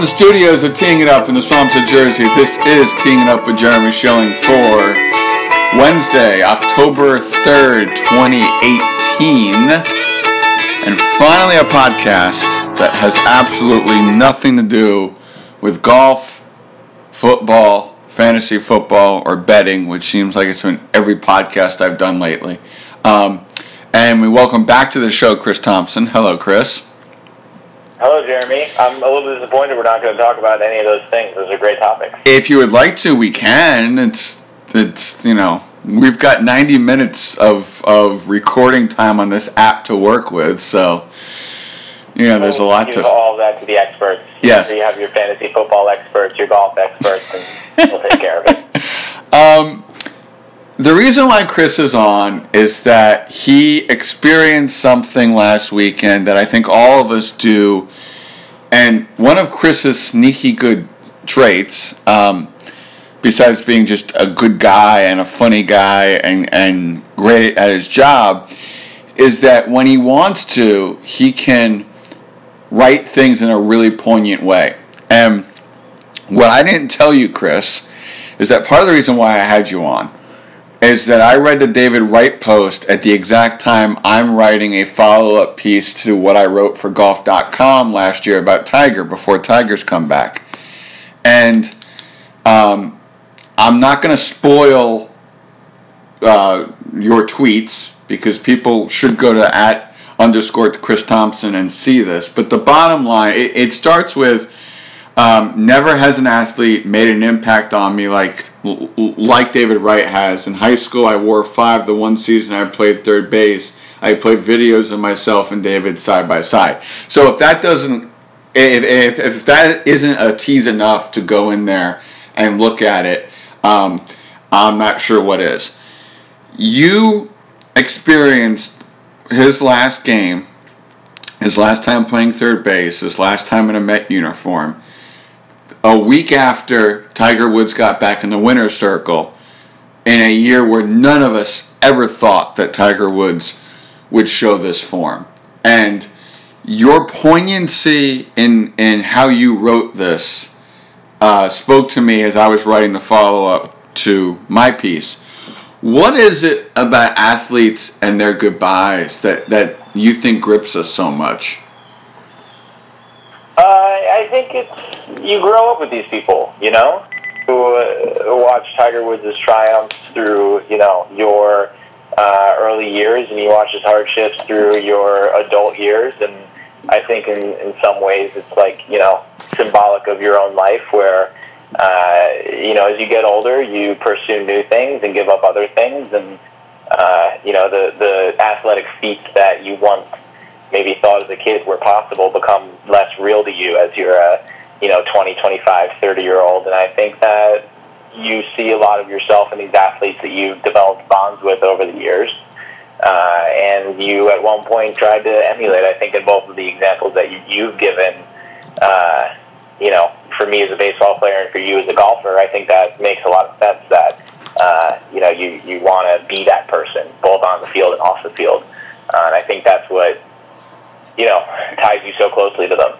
From the studios of Teeing It Up in the swamps of Jersey, this is Teeing It Up with Jeremy Schilling for Wednesday, October 3rd, 2018. And finally, a podcast that has absolutely nothing to do with golf, football, fantasy football, or betting, which seems like it's been every podcast I've done lately. Um, and we welcome back to the show Chris Thompson. Hello, Chris. Hello, Jeremy. I'm a little disappointed we're not going to talk about any of those things. Those are great topics. If you would like to, we can. It's it's you know we've got 90 minutes of of recording time on this app to work with, so you know there's a lot Give to. all that to the experts. Yes. So you have your fantasy football experts, your golf experts, and we'll take care of it. Um, the reason why Chris is on is that he experienced something last weekend that I think all of us do. And one of Chris's sneaky good traits, um, besides being just a good guy and a funny guy and, and great at his job, is that when he wants to, he can write things in a really poignant way. And what I didn't tell you, Chris, is that part of the reason why I had you on is that I read the David Wright post at the exact time I'm writing a follow up piece to what I wrote for golf.com last year about Tiger before Tiger's come back. And um, I'm not going to spoil uh, your tweets because people should go to at underscore Chris Thompson and see this. But the bottom line, it, it starts with um, never has an athlete made an impact on me like like David Wright has. In high school, I wore five. The one season I played third base, I played videos of myself and David side by side. So if that doesn't, if, if, if that isn't a tease enough to go in there and look at it, um, I'm not sure what is. You experienced his last game, his last time playing third base, his last time in a Met uniform a week after Tiger Woods got back in the winner's circle in a year where none of us ever thought that Tiger Woods would show this form. And your poignancy in, in how you wrote this uh, spoke to me as I was writing the follow up to my piece. What is it about athletes and their goodbyes that, that you think grips us so much? Uh, I think it's you grow up with these people, you know, who uh, watch Tiger Woods' triumphs through, you know, your uh, early years, and you watch his hardships through your adult years, and I think in in some ways it's like you know symbolic of your own life where. Uh, you know, as you get older, you pursue new things and give up other things, and uh, you know the the athletic feats that you once maybe thought as a kid were possible become less real to you as you're a you know 20 25 30 year old and i think that you see a lot of yourself in these athletes that you've developed bonds with over the years. Uh, and you at one point tried to emulate i think in both of the examples that you, you've given uh, you know for me as a baseball player and for you as a golfer i think that makes a lot of sense that uh, you know you, you want to be that person both on the field and off the field. Uh, and i think that's what you know, ties you so closely to them?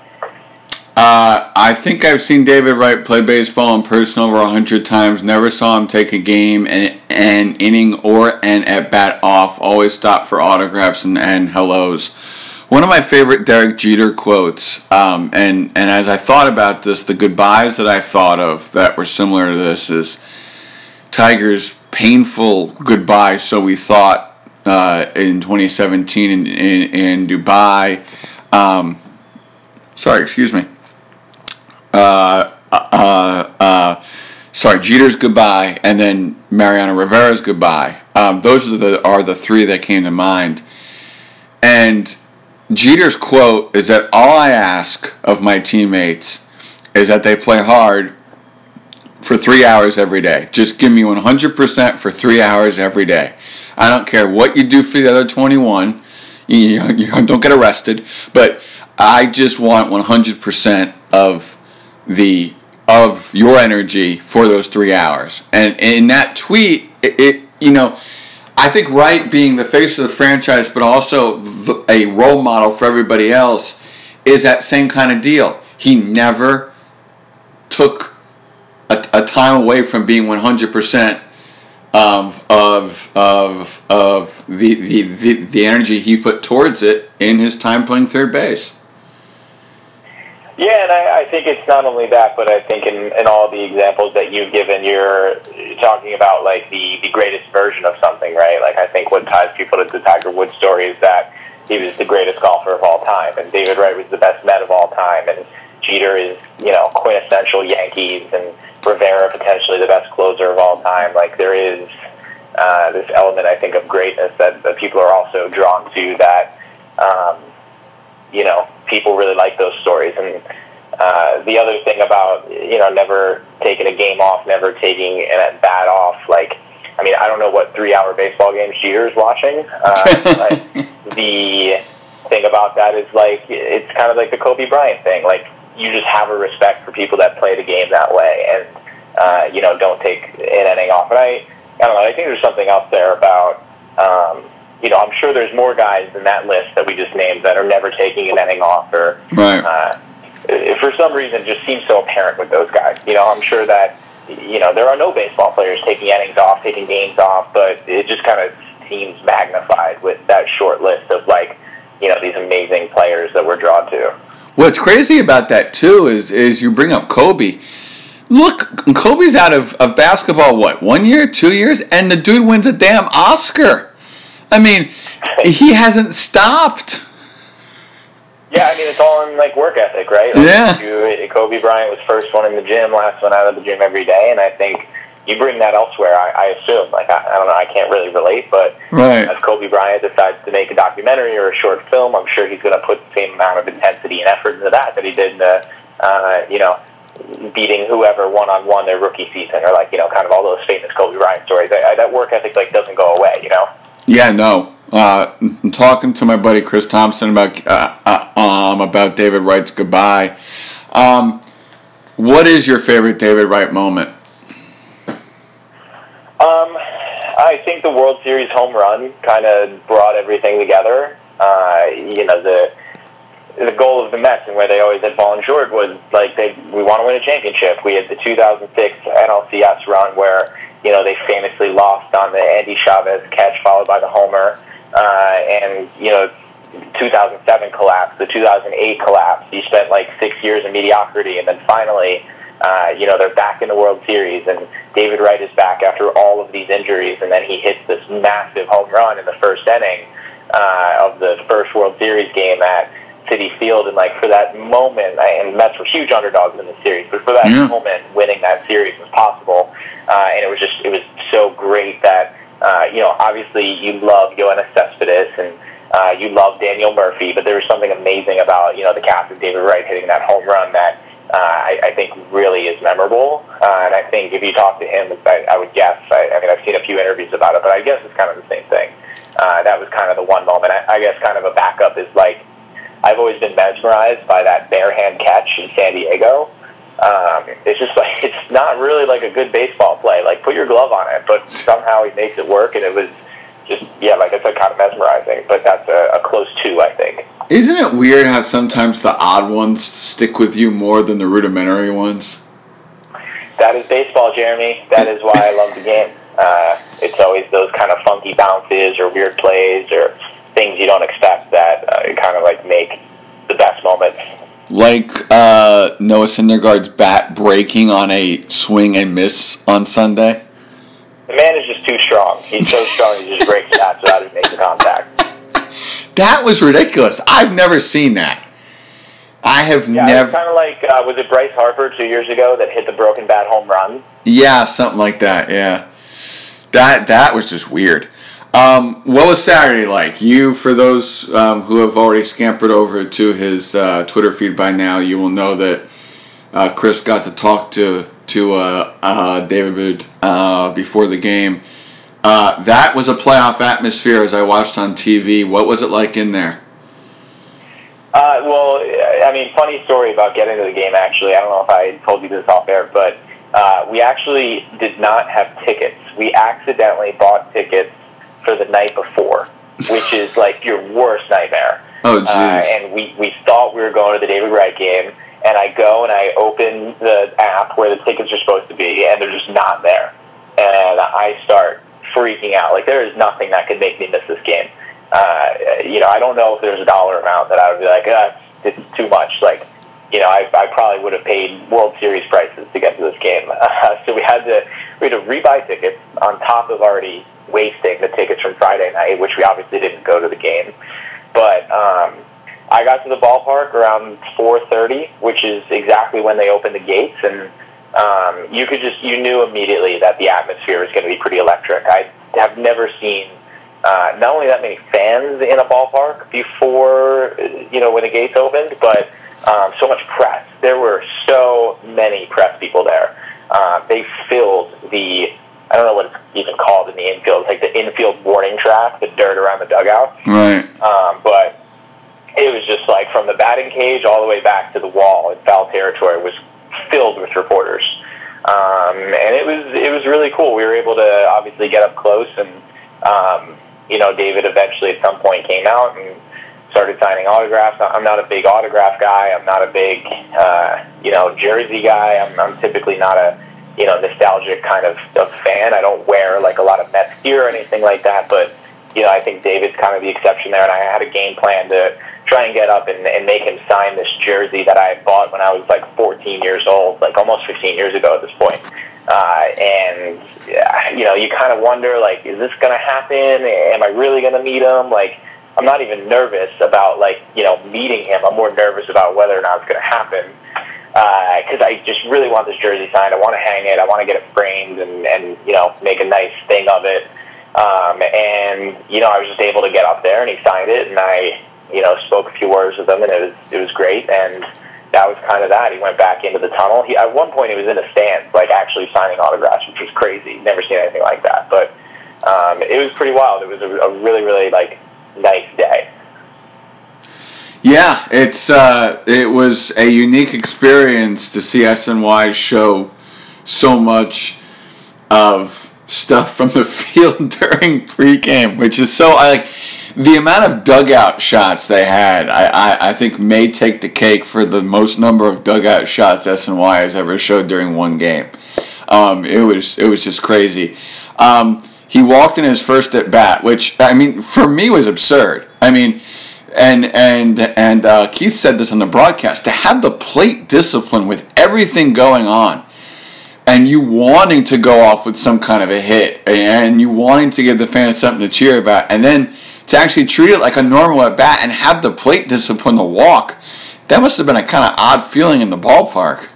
Uh, I think I've seen David Wright play baseball in person over hundred times. Never saw him take a game and an inning or an at bat off. Always stop for autographs and, and hellos. One of my favorite Derek Jeter quotes, um, and and as I thought about this, the goodbyes that I thought of that were similar to this is Tiger's painful goodbye. So we thought uh, in 2017 in, in, in Dubai. Um, sorry, excuse me. Uh, uh, uh, sorry, Jeter's goodbye, and then Mariano Rivera's goodbye. Um, those are the are the three that came to mind. And Jeter's quote is that all I ask of my teammates is that they play hard for three hours every day. Just give me 100% for three hours every day. I don't care what you do for the other 21. You, you don't get arrested, but I just want 100% of the of your energy for those three hours. And in that tweet, it, it you know, I think Wright being the face of the franchise, but also a role model for everybody else, is that same kind of deal. He never took a, a time away from being 100% of, of, of, of the, the, the, the energy he put towards it in his time playing third base. Yeah, and I, I think it's not only that, but I think in, in all the examples that you've given, you're talking about like the, the greatest version of something, right? Like I think what ties people to the Tiger Woods story is that he was the greatest golfer of all time, and David Wright was the best Met of all time, and Jeter is you know quintessential Yankees, and Rivera potentially the best closer of all time. Like there is uh, this element, I think, of greatness that, that people are also drawn to. That um, you know people really like those stories, and uh, the other thing about you know never taking a game off, never taking an at bat off, like. I mean, I don't know what three-hour baseball games Jeter's watching. Uh, the thing about that is like it's kind of like the Kobe Bryant thing. Like you just have a respect for people that play the game that way, and uh, you know don't take an inning off. And I, I don't know. I think there's something else there about. Um, you know, I'm sure there's more guys in that list that we just named that are never taking an inning off, or right. uh, for some reason, just seems so apparent with those guys. You know, I'm sure that you know there are no baseball players taking innings off, taking games off, but it just kind of seems magnified with that short list of like you know these amazing players that we're drawn to. What's crazy about that too is is you bring up Kobe. Look, Kobe's out of, of basketball what one year, two years, and the dude wins a damn Oscar. I mean, he hasn't stopped. Yeah, I mean it's all in like work ethic, right? Like, yeah. You, Kobe Bryant was first one in the gym, last one out of the gym every day, and I think you bring that elsewhere. I, I assume, like I, I don't know, I can't really relate, but right. if Kobe Bryant decides to make a documentary or a short film, I'm sure he's going to put the same amount of intensity and effort into that that he did in the, uh, you know, beating whoever one on one their rookie season, or like you know, kind of all those famous Kobe Bryant stories. I, I, that work ethic like doesn't go away, you know. Yeah, no. Uh, talking to my buddy Chris Thompson about uh, uh, um, about David Wright's goodbye. Um, what is your favorite David Wright moment? Um, I think the World Series home run kind of brought everything together. Uh, you know the the goal of the Mets and where they always had fallen short was like they we want to win a championship. We had the 2006 NLCS run where you know they famously lost on the Endy Chavez catch followed by the homer, uh, and you know 2007 collapse, the 2008 collapse. You spent like six years in mediocrity, and then finally. Uh, you know, they're back in the World Series, and David Wright is back after all of these injuries, and then he hits this massive home run in the first inning uh, of the first World Series game at Citi Field, and like for that moment, I, and Mets were huge underdogs in the series, but for that Yeah. moment, winning that series was possible, uh, and it was just it was so great that uh, you know obviously you love Yoenis Cespedes and uh, you love Daniel Murphy, but there was something amazing about you know the captain David Wright hitting that home run that uh, I, I think really is memorable, uh, and I think if you talk to him, I, I would guess. I, I mean, I've seen a few interviews about it, but I guess it's kind of the same thing. Uh, that was kind of the one moment. I, I guess kind of a backup is like I've always been mesmerized by that bare hand catch in San Diego. Um, it's just like it's not really like a good baseball play. Like put your glove on it, but somehow he makes it work, and it was just yeah, like I said, kind of mesmerizing. But that's a, a close two, I think. Isn't it weird how sometimes the odd ones stick with you more than the rudimentary ones? That is baseball, Jeremy. That is why I love the game. Uh, it's always those kind of funky bounces or weird plays or things you don't expect that uh, kind of like make the best moments. Like uh, Noah Syndergaard's bat breaking on a swing and miss on Sunday. The man is just too strong. He's so strong he just breaks bats without even making contact. That was ridiculous. I've never seen that. I have Yeah, never. kind of like uh, was it Bryce Harper two years ago that hit the broken bat home run? Yeah, something like that. Yeah, that that was just weird. Um, what was Saturday like? You, for those um, who have already scampered over to his uh, Twitter feed by now, you will know that uh, Chris got to talk to to uh, uh, David uh, before the game. Uh, that was a playoff atmosphere as I watched on TV. What was it like in there? Uh, well, I mean, funny story about getting to the game. Actually, I don't know if I told you this off air, but uh, we actually did not have tickets. We accidentally bought tickets for the night before, which is like your worst nightmare. Oh, jeez. and we, we thought we were going to the David Wright game, and I go and I open the app where the tickets are supposed to be, and they're just not there. And I start freaking out. Like there is nothing that could make me miss this game. Uh, you know, I don't know if there's a dollar amount that I would be like, ah, it's too much. Like, you know, I, I probably would have paid World Series prices to get to this game. Uh, so we had to we had to rebuy tickets on top of already wasting the tickets from Friday night, which we obviously didn't go to the game. But um, I got to the ballpark around 4:30, which is exactly when they opened the gates, and um, you could just you knew immediately that the atmosphere was going to be pretty electric. I have never seen uh, not only that many fans in a ballpark before you know when the gates opened, but um, so much press. There were so many press people there. Uh, they filled the I don't know what it's even called in the infield, it's like the infield warning track, the dirt around the dugout. Right. Um, but it was just like from the batting cage all the way back to the wall in foul territory was filled with reporters. Um, and it was it was really cool. We were able to obviously get up close, and um, you know, David eventually at some point came out and started signing autographs. I'm not a big autograph guy. I'm not a big uh, you know jersey guy. I'm, I'm typically not a you know nostalgic kind of, of fan. I don't wear like a lot of Mets gear or anything like that, but you know, I think David's kind of the exception there, and I had a game plan to try and get up and, and make him sign this jersey that I bought when I was like 14 years old, like almost 15 years ago at this point. Uh, and you know, you kind of wonder, like, is this going to happen? Am I really going to meet him? Like, I'm not even nervous about like you know meeting him. I'm more nervous about whether or not it's going to happen because uh, I just really want this jersey signed. I want to hang it. I want to get it framed and and you know make a nice thing of it. Um, and you know, I was just able to get up there, and he signed it, and I, you know, spoke a few words with him, and it was it was great. And that was kind of that. He went back into the tunnel. He at one point he was in a stance, like actually signing autographs, which was crazy. Never seen anything like that. But um, it was pretty wild. It was a, a really really like nice day. Yeah, it's uh, it was a unique experience to see SNY show so much of stuff from the field during pregame, which is so I like the amount of dugout shots they had. I, I, I think may take the cake for the most number of dugout shots SNY has ever showed during one game. Um, it was it was just crazy. Um, he walked in his first at bat, which I mean for me was absurd. I mean. And and and uh, Keith said this on the broadcast to have the plate discipline with everything going on and you wanting to go off with some kind of a hit and you wanting to give the fans something to cheer about and then to actually treat it like a normal at bat and have the plate discipline to walk that must have been a kind of odd feeling in the ballpark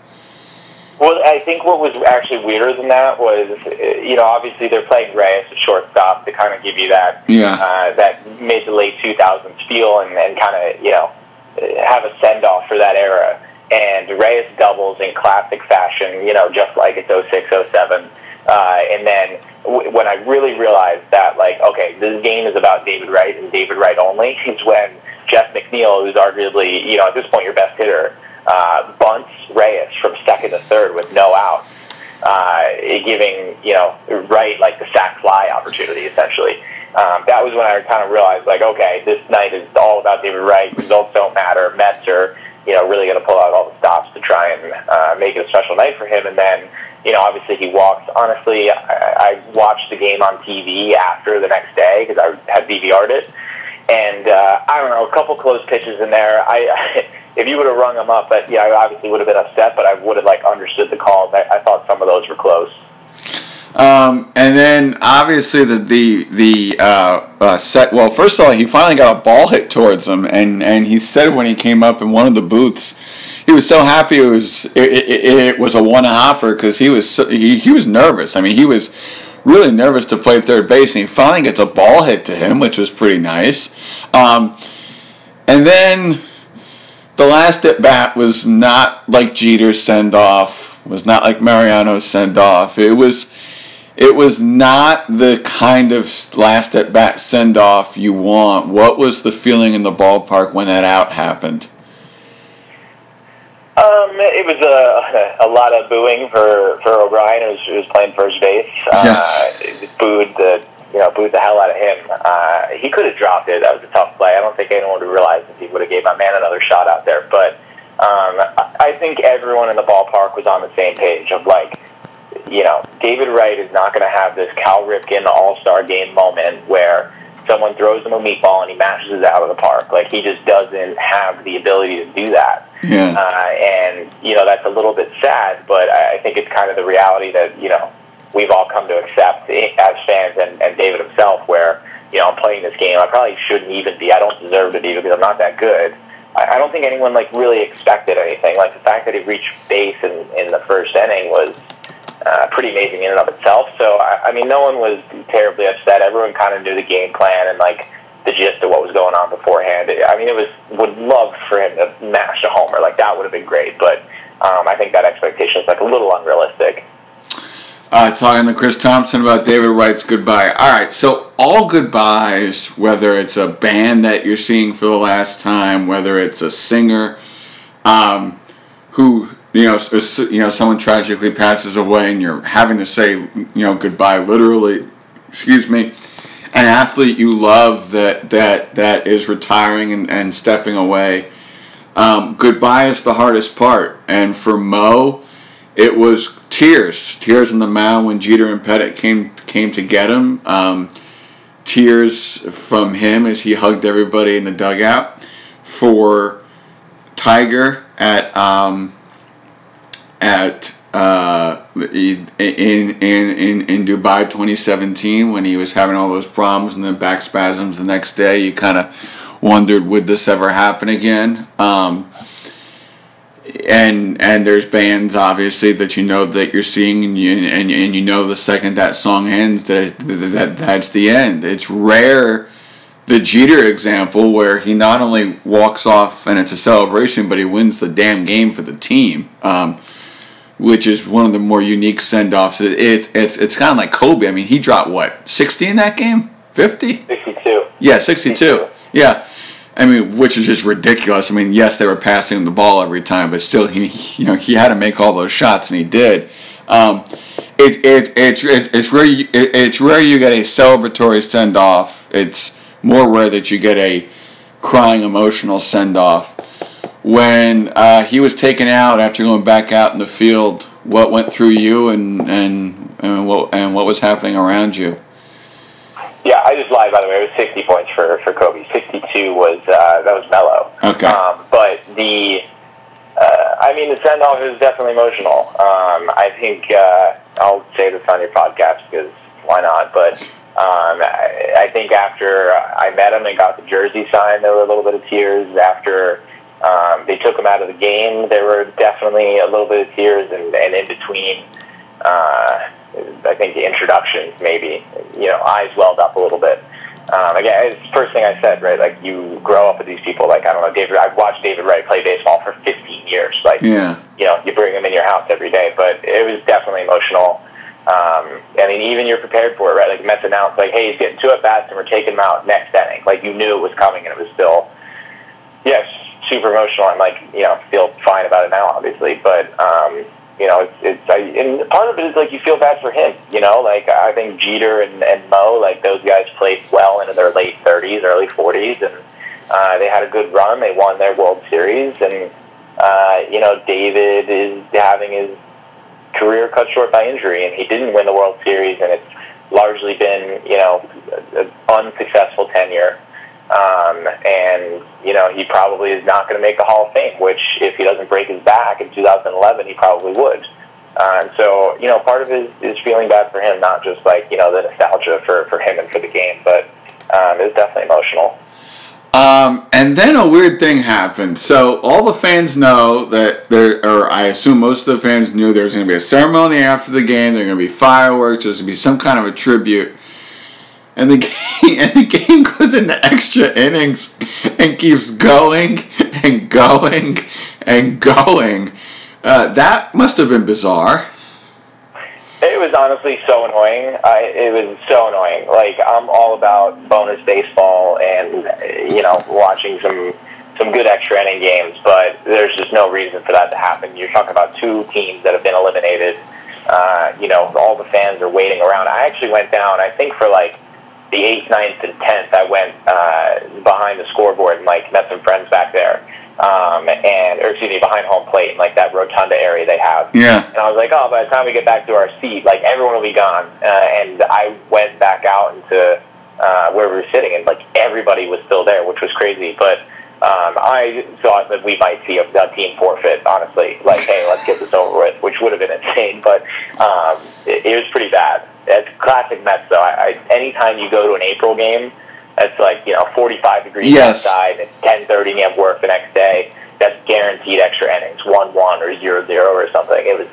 well i think what was actually weirder than that was you know obviously they're playing Reyes at shortstop to kind of give you that yeah. uh, that mid to late 2000s feel and, and kind of you know have a send off for that era and Reyes doubles in classic fashion, you know, just like it's 06, 07. Uh, and then w- when I really realized that, like, okay, this game is about David Wright and David Wright only, is when Jeff McNeil, who's arguably, you know, at this point your best hitter, uh, bunts Reyes from second to third with no outs, uh, giving, you know, Wright like the sac fly opportunity, essentially. Um, that was when I kind of realized, like, okay, this night is all about David Wright. Results don't matter. Mets are you know, really going to pull out all the stops to try and uh, make it a special night for him. And then, you know, obviously he walked. Honestly, I, I watched the game on TV after the next day because I had DVR'd it. And uh, I don't know, a couple close pitches in there. I, if you would have rung them up, but yeah, I obviously would have been upset, but I would have like understood the calls. I, I thought some of those were close. Um, and then obviously the the the uh, uh, set. Well, first of all, he finally got a ball hit towards him, and and he said when he came up in one of the booths, he was so happy it was it, it, it was a one hopper because he was so, he he was nervous. I mean, he was really nervous to play third base, and he finally gets a ball hit to him, which was pretty nice. Um, and then the last at bat was not like Jeter's send off. Was not like Mariano's send off. It was it was not the kind of last at bat send off you want. What was the feeling in the ballpark when that out happened? Um, it was a, a lot of booing for, for O'Brien, who was, who was playing first base. Yes. Uh, booed the you know booed the hell out of him. Uh, he could have dropped it. That was a tough play. I don't think anyone would have realized if he would have gave my man another shot out there. But um, I, I think everyone in the ballpark was on the same page of like, you know, David Wright is not going to have this Cal Ripken All Star Game moment where someone throws him a meatball and he mashes it out of the park. Like he just doesn't have the ability to do that. Yeah. Uh, and you know that's a little bit sad, but I think it's kind of the reality that you know we've all come to accept as fans and, and David himself. Where you know I'm playing this game, I probably shouldn't even be. I don't deserve to be because I'm not that good. I, I don't think anyone like really expected anything. Like the fact that he reached base in, in the first inning was uh, pretty amazing in and of itself. So I, I mean, no one was terribly upset. Everyone kind of knew the game plan and like the gist of what was going on beforehand. I mean, it was would love for him to mash a homer. Like that would have been great, but um, I think that expectation is like a little unrealistic. Uh, talking to Chris Thompson about David Wright's goodbye. All right, so all goodbyes, whether it's a band that you're seeing for the last time, whether it's a singer um, who you know, you know, someone tragically passes away, and you're having to say you know goodbye, literally. Excuse me. An athlete you love that that that is retiring and, and stepping away. Um, goodbye is the hardest part, and for Mo, it was tears, tears on the mound when Jeter and Pettitte came came to get him. Um, tears from him as he hugged everybody in the dugout. For Tiger at um, at uh, in, in in in Dubai 2017 when he was having all those problems and then back spasms the next day. You kind of wondered would this ever happen again. Um, and and there's bands obviously that you know that you're seeing and you and, and you know the second that song ends that, that that's the end. It's rare the Jeter example where he not only walks off and it's a celebration, but he wins the damn game for the team, um, which is one of the more unique send offs. It, it, it's it's kind of like Kobe. I mean, he dropped what sixty in that game, fifty. 62. Yeah, 62. Yeah. I mean, which is just ridiculous. I mean, yes, they were passing him the ball every time, but still, he you know he had to make all those shots, and he did. Um, it, it, it's it, it's rare you, it, it's rare you get a celebratory send off. It's more rare that you get a crying emotional send off. When uh, he was taken out after going back out in the field, what went through you, and and and what and what was happening around you? Yeah, I just lied by the way. It was 60 points for for Kobe. 62 was uh, that was mellow. Okay. Um, but the uh, I mean the send off is definitely emotional. Um, I think uh, I'll say this on your podcast because why not? But um, I, I think after I met him and got the jersey signed, there were a little bit of tears. After um, they took him out of the game, there were definitely a little bit of tears, and, and in between. Uh, I think the introductions, maybe, you know, eyes welled up a little bit. Um, again, it's the first thing I said, right? Like you grow up with these people. Like I don't know, David. I've watched David Wright play baseball for 15 years. Like, Yeah. you know, you bring him in your house every day. But it was definitely emotional. Um, I mean, even you're prepared for it, right? Like Mets announced, like, hey, he's getting two at bats, and we're taking him out next inning. Like you knew it was coming, and it was still, yes, super emotional. I'm like, you know, feel fine about it now, obviously, but. Um, you know, it's, it's I, and part of it is like you feel bad for him. You know, like I think Jeter and, and Mo, like those guys played well into their late 30s, early 40s, and uh, they had a good run. They won their World Series, and uh, you know, David is having his career cut short by injury, and he didn't win the World Series, and it's largely been you know an unsuccessful tenure. Um, and you know he probably is not going to make the Hall of Fame. Which, if he doesn't break his back in 2011, he probably would. Uh, and so, you know, part of it is, feeling bad for him, not just like you know the nostalgia for for him and for the game, but um, it's definitely emotional. Um, and then a weird thing happened. So all the fans know that there, or I assume most of the fans knew there was going to be a ceremony after the game. There were going to be fireworks. There's going to be some kind of a tribute. And the game, and the game goes into extra innings and keeps going and going and going. Uh, that must have been bizarre. It was honestly so annoying. I, it was so annoying. Like I'm all about bonus baseball and you know watching some some good extra inning games, but there's just no reason for that to happen. You're talking about two teams that have been eliminated. Uh, you know, all the fans are waiting around. I actually went down. I think for like the eighth, ninth, and tenth, I went uh, behind the scoreboard and like met some friends back there. um, and or excuse me, behind home plate in like that rotunda area they have. Yeah. And I was like, oh, by the time we get back to our seat, like everyone will be gone. Uh, and I went back out into uh, where we were sitting, and like everybody was still there, which was crazy. But um, I thought that we might see a, a team forfeit. Honestly, like, hey, let's get this over with, which would have been insane. But um, it, it was pretty bad. It's classic Mets, though. I, I, anytime you go to an April game that's like you know 45 degrees Yes. outside and 10:30 and you have work the next day. That's guaranteed extra innings, one one or zero zero or something. It was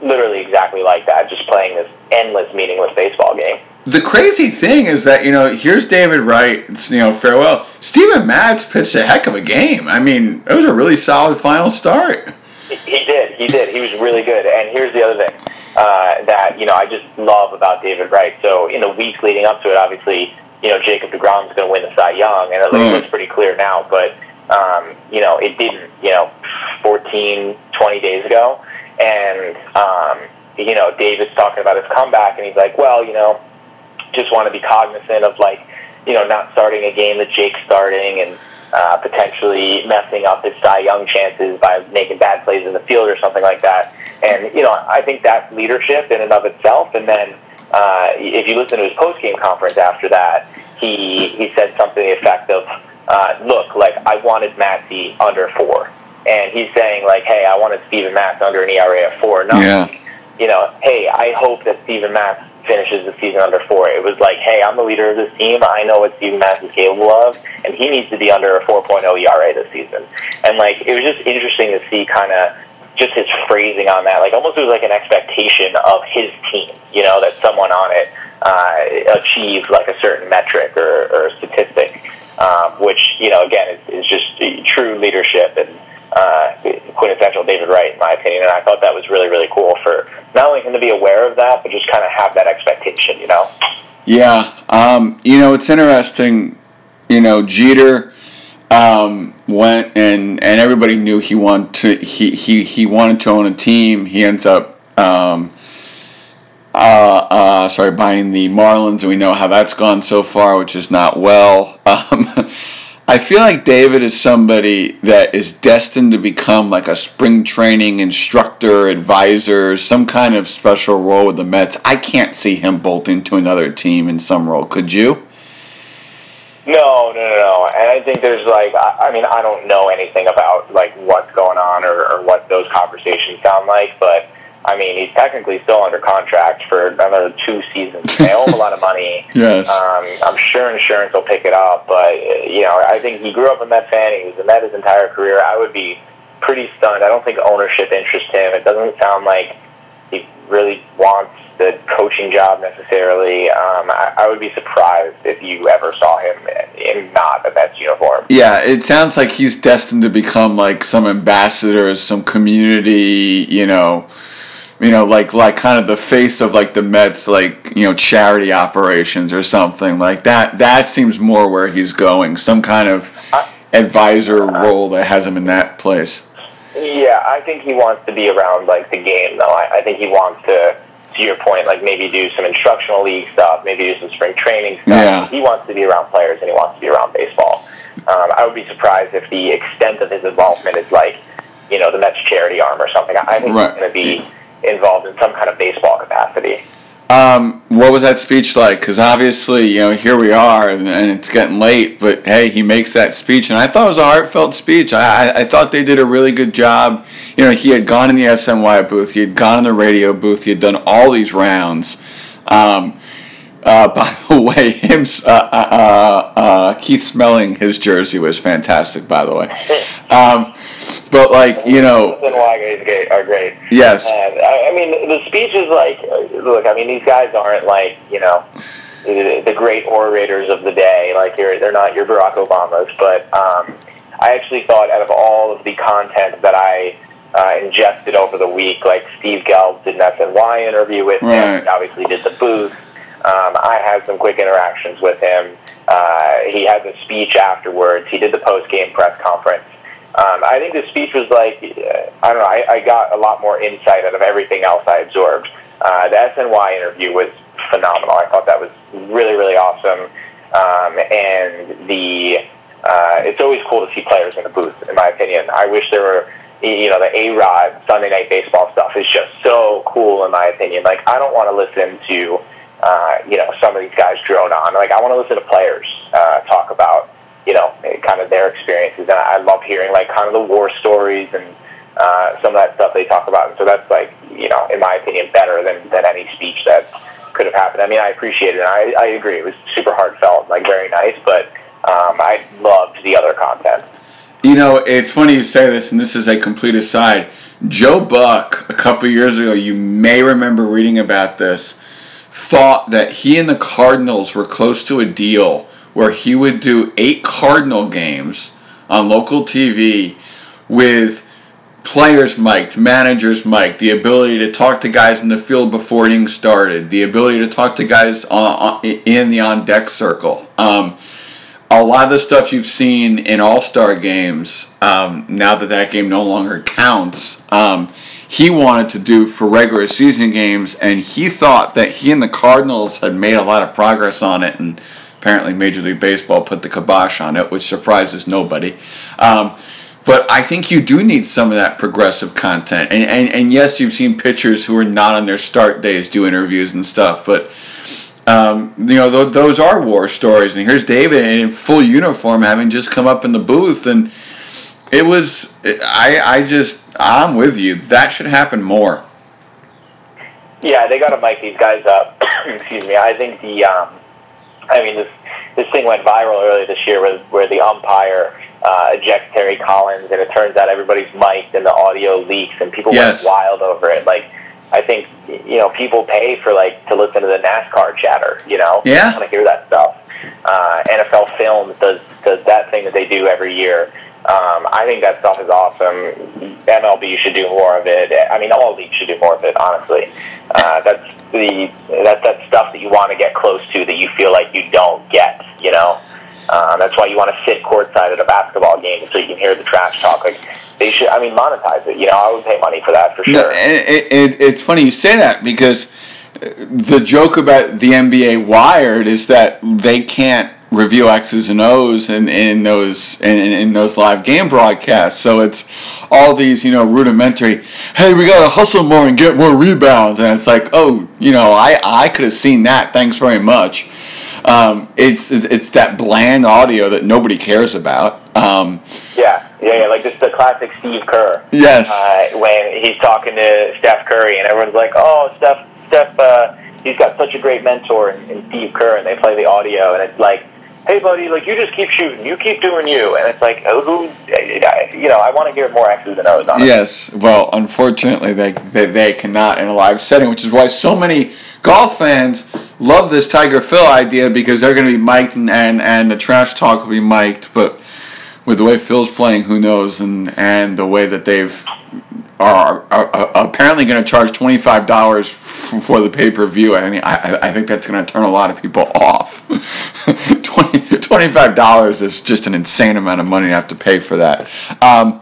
literally exactly like that, just playing this endless, meaningless baseball game. The crazy thing is that you know here's David Wright. It's, you know farewell. Steven Matz pitched a heck of a game. I mean, it was a really solid final start. He did, he did. He was really good. And here's the other thing uh, that you know I just love about David Wright. So in the weeks leading up to it, obviously you know Jacob Degrom's going to win the Cy Young, and it Right. looks pretty clear now. But um, you know it didn't. You know, 14, 20 days ago, and um, you know David's talking about his comeback, and he's like, well, you know, just want to be cognizant of like you know not starting a game that Jake's starting and uh, potentially messing up his Cy Young chances by making bad plays in the field or something like that. And you know I think that's leadership in and of itself. And then uh, if you listen to his post game conference after that, he he said something to the effect of, uh, "Look, like I wanted Matsy under four. And he's saying like, "Hey, I wanted Steven Matz under an ERA of four, not Yeah. you know, hey, I hope that Steven Matz finishes the season under four. It was like, hey, I'm the leader of this team. I know what Steven Matz is capable of, and he needs to be under a 4.0 ERA this season. And like, it was just interesting to see kind of just his phrasing on that. Like, almost it was like an expectation of his team, you know, that someone on it uh, achieved like a certain metric or, or statistic, um, which you know, again, is, is just true leadership and uh, quintessential David Wright, in my opinion. And I thought that was really, really cool for not only him to be aware of that, but just kind of have that expectation, you know? Yeah, um, you know it's interesting. You know Jeter um, went and and everybody knew he wanted to he he he wanted to own a team. He ends up um, uh, uh, sorry buying the Marlins, and we know how that's gone so far, which is not well. Um, I feel like David is somebody that is destined to become like a spring training instructor, advisor, some kind of special role with the Mets. I can't see him bolting to another team in some role. Could you? No, no, no, no. And I think there's like, I, I mean, I don't know anything about like what's going on or, or what those conversations sound like, but I mean, he's technically still under contract for another two seasons. They owe him a lot of money. Yes. Um, I'm sure insurance will pick it up, but you know, I think he grew up a Met fan. He was a Met his entire career. I would be pretty stunned. I don't think ownership interests him. It doesn't sound like he really wants the coaching job necessarily. Um, I, I would be surprised if you ever saw him in not a Mets uniform. Yeah, it sounds like he's destined to become like some ambassador, some community, you know, you know, like like kind of the face of like the Mets, like you know, charity operations or something like that. That seems more where he's going. Some kind of advisor role that has him in that place. Yeah, I think he wants to be around like the game, though. I, I think he wants to, to your point, like maybe do some instructional league stuff, maybe do some spring training stuff. Yeah. He wants to be around players and he wants to be around baseball. Um, I would be surprised if the extent of his involvement is like, you know, the Mets charity arm or something. I think Right. he's going to be involved in some kind of baseball capacity. Um, what was that speech like? Because obviously, you know, here we are, and, and it's getting late. But hey, he makes that speech, and I thought it was a heartfelt speech. I, I, I thought they did a really good job. You know, he had gone in the SNY booth, he had gone in the radio booth, he had done all these rounds. Um, uh, by the way, him, uh, uh, uh, uh, Keith Smelling, his jersey was fantastic. By the way, um, but like you know, and why guys great are great. yes, And I, I mean, the speech is like, look, I mean, these guys aren't like, you know, the, the great orators of the day. Like, you're, they're not your Barack Obamas. But um, I actually thought out of all of the content that I uh, ingested over the week, like Steve Gelb did an SNY interview with Right. him, obviously did the booth. Um, I had some quick interactions with him. Uh, he had the speech afterwards. He did the post-game press conference. Um, I think the speech was like, uh, I don't know, I, I got a lot more insight out of everything else I absorbed. Uh, the SNY interview was phenomenal. I thought that was really, really awesome. Um, and the uh, it's always cool to see players in the booth. In my opinion, I wish there were you know, the A Rod Sunday Night Baseball stuff is just so cool in my opinion. Like, I don't want to listen to, uh, you know, some of these guys drone on. Like, I want to listen to players uh, talk about, you know, kind of their experiences. And I love hearing, like, kind of the war stories and uh, some of that stuff they talk about. And so that's, like, you know, in my opinion, better than, than any speech that could have happened. I mean, I appreciate it. And I, I agree. It was super heartfelt, like, very nice. But um, I loved the other content. You know, it's funny you say this, and this is a complete aside. Joe Buck, a couple years ago, you may remember reading about this, thought that he and the Cardinals were close to a deal where he would do eight Cardinal games on local TV with players mic'd, managers mic'd, the ability to talk to guys in the field before innings started, the ability to talk to guys on, on in the on deck circle. Um, a lot of the stuff you've seen in All Star games, um, now that that game no longer counts, um, he wanted to do for regular season games, and he thought that he and the Cardinals had made a lot of progress on it, and apparently Major League Baseball put the kibosh on it, which surprises nobody. Um, but I think you do need some of that progressive content. And, and, and yes, you've seen pitchers who are not on their start days do interviews and stuff, but um, you know, th- those are war stories. And here's David in full uniform having just come up in the booth. And it was, I, I just, I'm with you. That should happen more. Yeah, they got to mic these guys up. Excuse me. I think the, um, I mean, this, this thing went viral earlier this year where, where the umpire uh, ejects Terry Collins, and it turns out everybody's mic'd and the audio leaks, and people yes. went wild over it. Like, I think you know people pay for like to listen to the NASCAR chatter. You know, yeah, want to hear that stuff. Uh, NFL Films does does that thing that they do every year. Um, I think that stuff is awesome. MLB should do more of it. I mean, all leagues should do more of it. Honestly, uh, that's the that's that stuff that you want to get close to that you feel like you don't get. You know, uh, that's why you want to sit courtside at a basketball game so you can hear the trash talk. Like they should. I mean, monetize it. You know, I would pay money for that for sure. No, it, it, it's funny you say that because the joke about the NBA Wired is that they can't review X's and O's in, in those in, in those live game broadcasts. So it's all these you know rudimentary. Hey, we gotta hustle more and get more rebounds, and it's like, oh, you know, I I could have seen that. Thanks very much. Um, it's, it's, it's that bland audio that nobody cares about. Um, yeah, yeah, yeah, like just the classic Steve Kerr. Yes. Uh, when he's talking to Steph Curry, and everyone's like, "Oh, Steph, Steph, uh, he's got such a great mentor in, in Steve Kerr," and they play the audio, and it's like hey buddy, like you just keep shooting, you keep doing you, and it's like uh, who, you know, I want to hear more X's and O's. Yes, well, unfortunately, they, they they cannot in a live setting, which is why so many golf fans love this Tiger Phil idea because they're going to be mic'd and, and and the trash talk will be mic'd, but with the way Phil's playing, who knows, and and the way that they've are, are, are apparently going to charge twenty five dollars for the pay per view. I mean, I, I think that's going to turn a lot of people off. 20 five dollars is just an insane amount of money to have to pay for that. Um,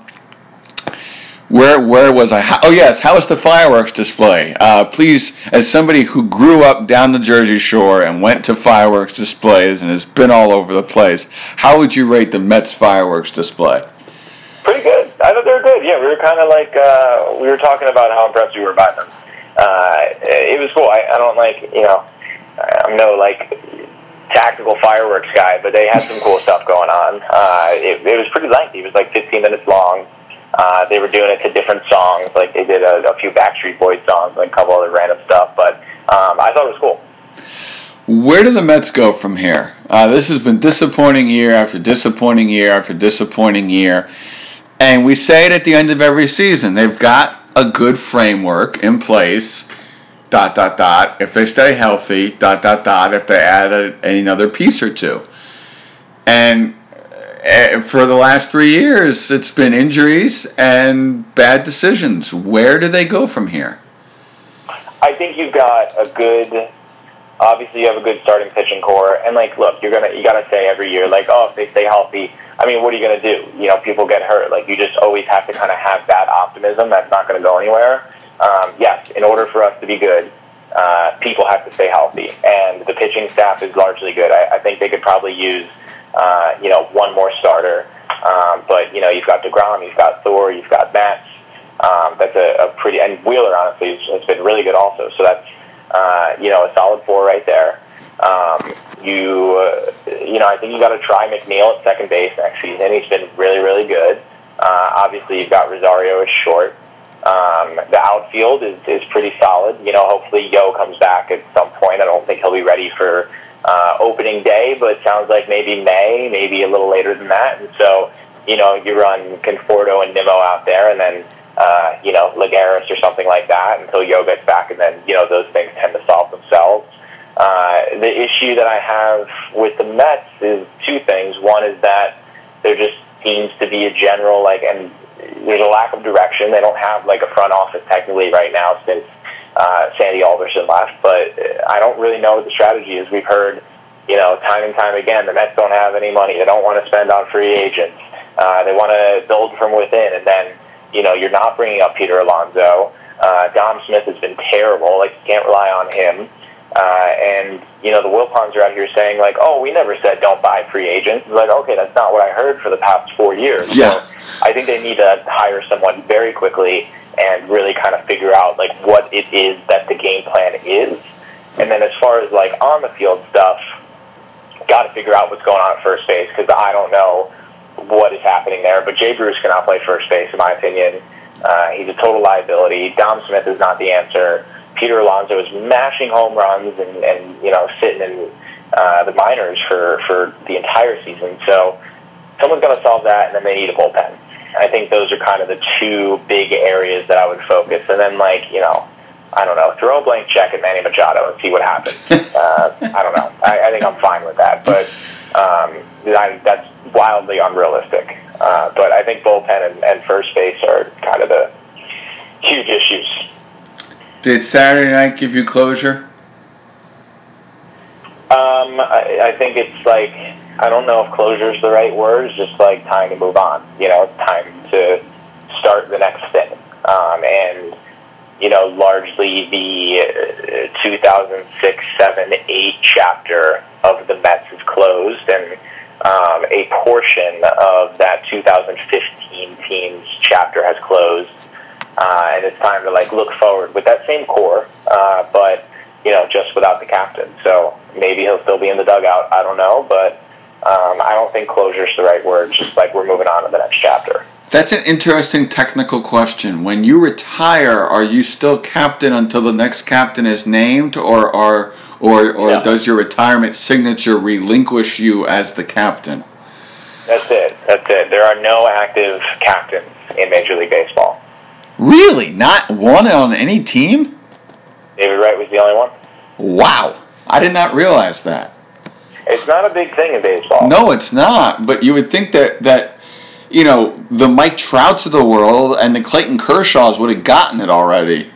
where where was I? How, oh yes, how was the fireworks display? Uh, please, as somebody who grew up down the Jersey Shore and went to fireworks displays and has been all over the place, how would you rate the Mets fireworks display? Pretty good. I thought they were good. Yeah, we were kind of like uh, we were talking about how impressed we were by them. Uh, it was cool. I, I don't like you know I'm no like tactical fireworks guy, but they had some cool stuff going on. Uh, it, it was pretty lengthy. It was like 15 minutes long. Uh, they were doing it to different songs. Like they did a, a few Backstreet Boys songs and a couple other random stuff. But um, I thought it was cool. Where do the Mets go from here? Uh, this has been disappointing year after disappointing year after disappointing year. And we say it at the end of every season. They've got a good framework in place. Dot dot dot. If they stay healthy, dot dot dot. If they add a, another piece or two, and uh, for the last three years, it's been injuries and bad decisions. Where do they go from here? I think you've got a good. Obviously, you have a good starting pitching core, and like, look, you're gonna you gotta say every year, like, oh, if they stay healthy, I mean, what are you gonna do? You know, people get hurt. Like, you just always have to kind of have that optimism. That's not gonna go anywhere. Um, yes, in order for us to be good, uh, people have to stay healthy, and the pitching staff is largely good. I, I think they could probably use uh, you know, one more starter. Um, but you know, you've got Degrom, you've got Thor, you've got Matz. Um, that's a, a pretty and Wheeler honestly has been really good also. So that's uh, you know a solid four right there. Um, you uh, you know I think you got to try McNeil at second base next season. He's been really really good. Uh, obviously you've got Rosario as short. Um, the outfield is, is pretty solid. You know, hopefully Yo comes back at some point. I don't think he'll be ready for uh, opening day, but it sounds like maybe May, maybe a little later than that. And so, you know, you run Conforto and Nimmo out there, and then uh, you know Lagares or something like that until Yo gets back, and then you know those things tend to solve themselves. Uh, the issue that I have with the Mets is two things. One is that there just seems to be a general like, and there's a lack of direction. They don't have like a front office technically right now since uh, Sandy Alderson left, but I don't really know what the strategy is. We've heard, you know, time and time again, the Mets don't have any money. They don't want to spend on free agents. Uh, they want to build from within, and then, you know, you're not bringing up Peter Alonso. Uh, Dom Smith has been terrible. Like, you can't rely on him. Uh, and, you know, the Wilpons are out here saying, like, oh, we never said don't buy free agents. It's like, okay, that's not what I heard for the past four years. Yeah. So I think they need to hire someone very quickly and really kind of figure out, like, what it is that the game plan is. And then as far as, like, on the field stuff, got to figure out what's going on at first base because I don't know what is happening there. But Jay Bruce cannot play first base, in my opinion. Uh, he's a total liability. Dom Smith is not the answer. Peter Alonso is mashing home runs and, and you know sitting in uh, the minors for for the entire season. So someone's going to solve that, and then they need a bullpen. I think those are kind of the two big areas that I would focus. And then like you know. I don't know. Throw a blank check at Manny Machado and see what happens. uh, I don't know. I, I think I'm fine with that, but um, I, that's wildly unrealistic. Uh, but I think bullpen and, and first base are kind of the huge issues. Did Saturday night give you closure? Um, I, I think it's like I don't know if closure is the right word. It's just like time to move on. You know, time to start the next thing. Um, and you know, largely the uh, 2006, 7, 8 chapter of the Mets is closed, and um, a portion of that 2015 team's chapter has closed. Uh, and it's time to like look forward with that same core, uh, but you know, just without the captain. So maybe he'll still be in the dugout. I don't know, but um, I don't think closure is the right word. Just like we're moving on to the next chapter. That's an interesting technical question. When you retire, are you still captain until the next captain is named, or are or or does your retirement signature relinquish you as the captain? That's it. That's it. There are no active captains in Major League Baseball. Really, not one on any team? David Wright was the only one. Wow, I did not realize that. It's not a big thing in baseball. No, it's not. But you would think that that you know the Mike Trouts of the world and the Clayton Kershaws would have gotten it already.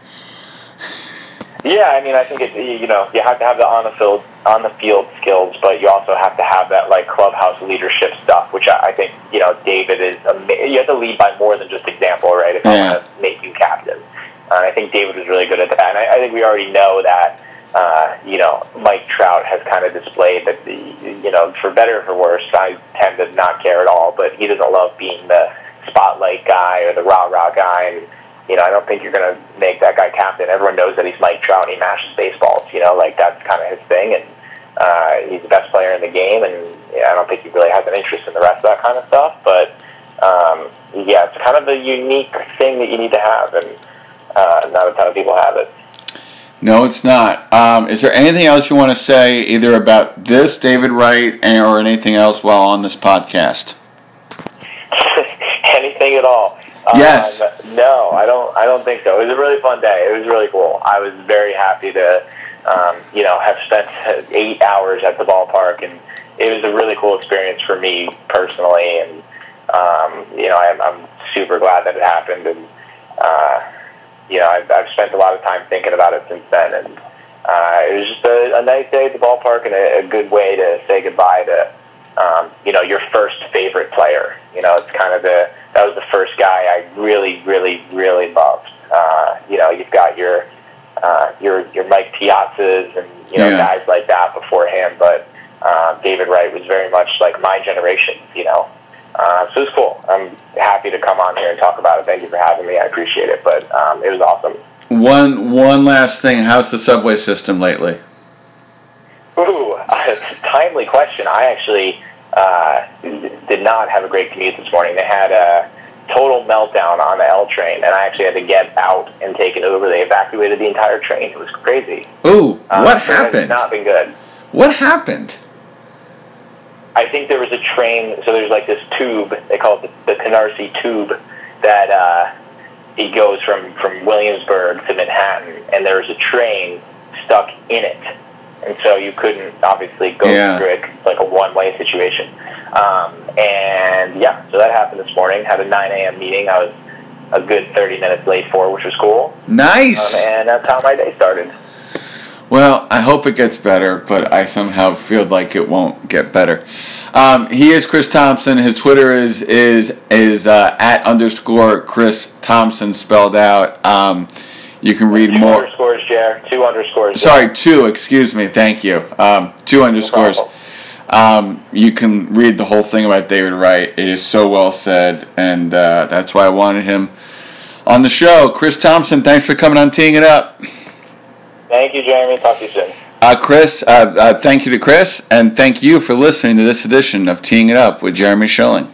Yeah, I mean, I think it, you know you have to have the on the field on the field skills, but you also have to have that like clubhouse leadership stuff, which I, I think you know David is. You have to lead by more than just example, right? If Yeah. I want to make you captain, uh, I think David was really good at that, and I, I think we already know that. Uh, you know, Mike Trout has kind of displayed that the you know for better or for worse, I tend to not care at all, but he doesn't love being the spotlight guy or the rah rah guy and you know, I don't think you're going to make that guy captain. Everyone knows that he's Mike Trout and he mashes baseballs. You know, like that's kind of his thing, and uh, he's the best player in the game. And yeah, I don't think he really has an interest in the rest of that kind of stuff. But um, yeah, it's kind of a unique thing that you need to have, and uh, not a ton of people have it. No, it's not. Um, is there anything else you want to say, either about this David Wright or anything else while on this podcast? Anything at all? Yes. Um, no, I don't. I don't think so. It was a really fun day. It was really cool. I was very happy to, um, you know, have spent eight hours at the ballpark, and it was a really cool experience for me personally. And um, you know, I'm, I'm super glad that it happened. And uh, you know, I've, I've spent a lot of time thinking about it since then. And uh, it was just a, a nice day at the ballpark and a, a good way to say goodbye to, um, you know, your first favorite player. You know, it's kind of the that was the first guy I really, really, really loved. Uh, you know, you've got your uh, your your Mike Piazzas and you know Yeah. guys like that before him, but Uh, David Wright was very much like my generation, you know. Uh, so it was cool. I'm happy to come on here and talk about it. Thank you for having me. I appreciate it. But um, it was awesome. One one last thing. How's the subway system lately? Ooh, a timely question. I actually uh, did not have a great commute this morning. They had a total meltdown on the L train, and I actually had to get out and take an Uber. They evacuated the entire train. It was crazy. Ooh, Um, what happened? Not been good. What happened? I think there was a train. So there's like this tube. They call it the, the Canarsie tube that uh, it goes from from Williamsburg to Manhattan, and there was a train stuck in it, and so you couldn't obviously go Yeah. through it. It's like a one way situation. Um, and yeah, so that happened this morning. Had a 9 a.m. meeting. I was a good 30 minutes late for, which was cool. Nice. Um, and that's how my day started. Well, I hope it gets better, but I somehow feel like it won't get better. Um, he is Chris Thompson. His Twitter is is is uh, at underscore Chris Thompson spelled out. Um, you can read Two more. underscores, Jer. Two underscores. Sorry, two. Excuse me. Thank you. Um, two underscores. problem. Um, you can read the whole thing about David Wright. It is so well said, and uh, that's why I wanted him on the show. Chris Thompson, thanks for coming on Teeing It Up. Thank you, Jeremy. Talk to you soon. Uh, Chris, uh, uh, thank you to Chris, and thank you for listening to this edition of Teeing It Up with Jeremy Schilling.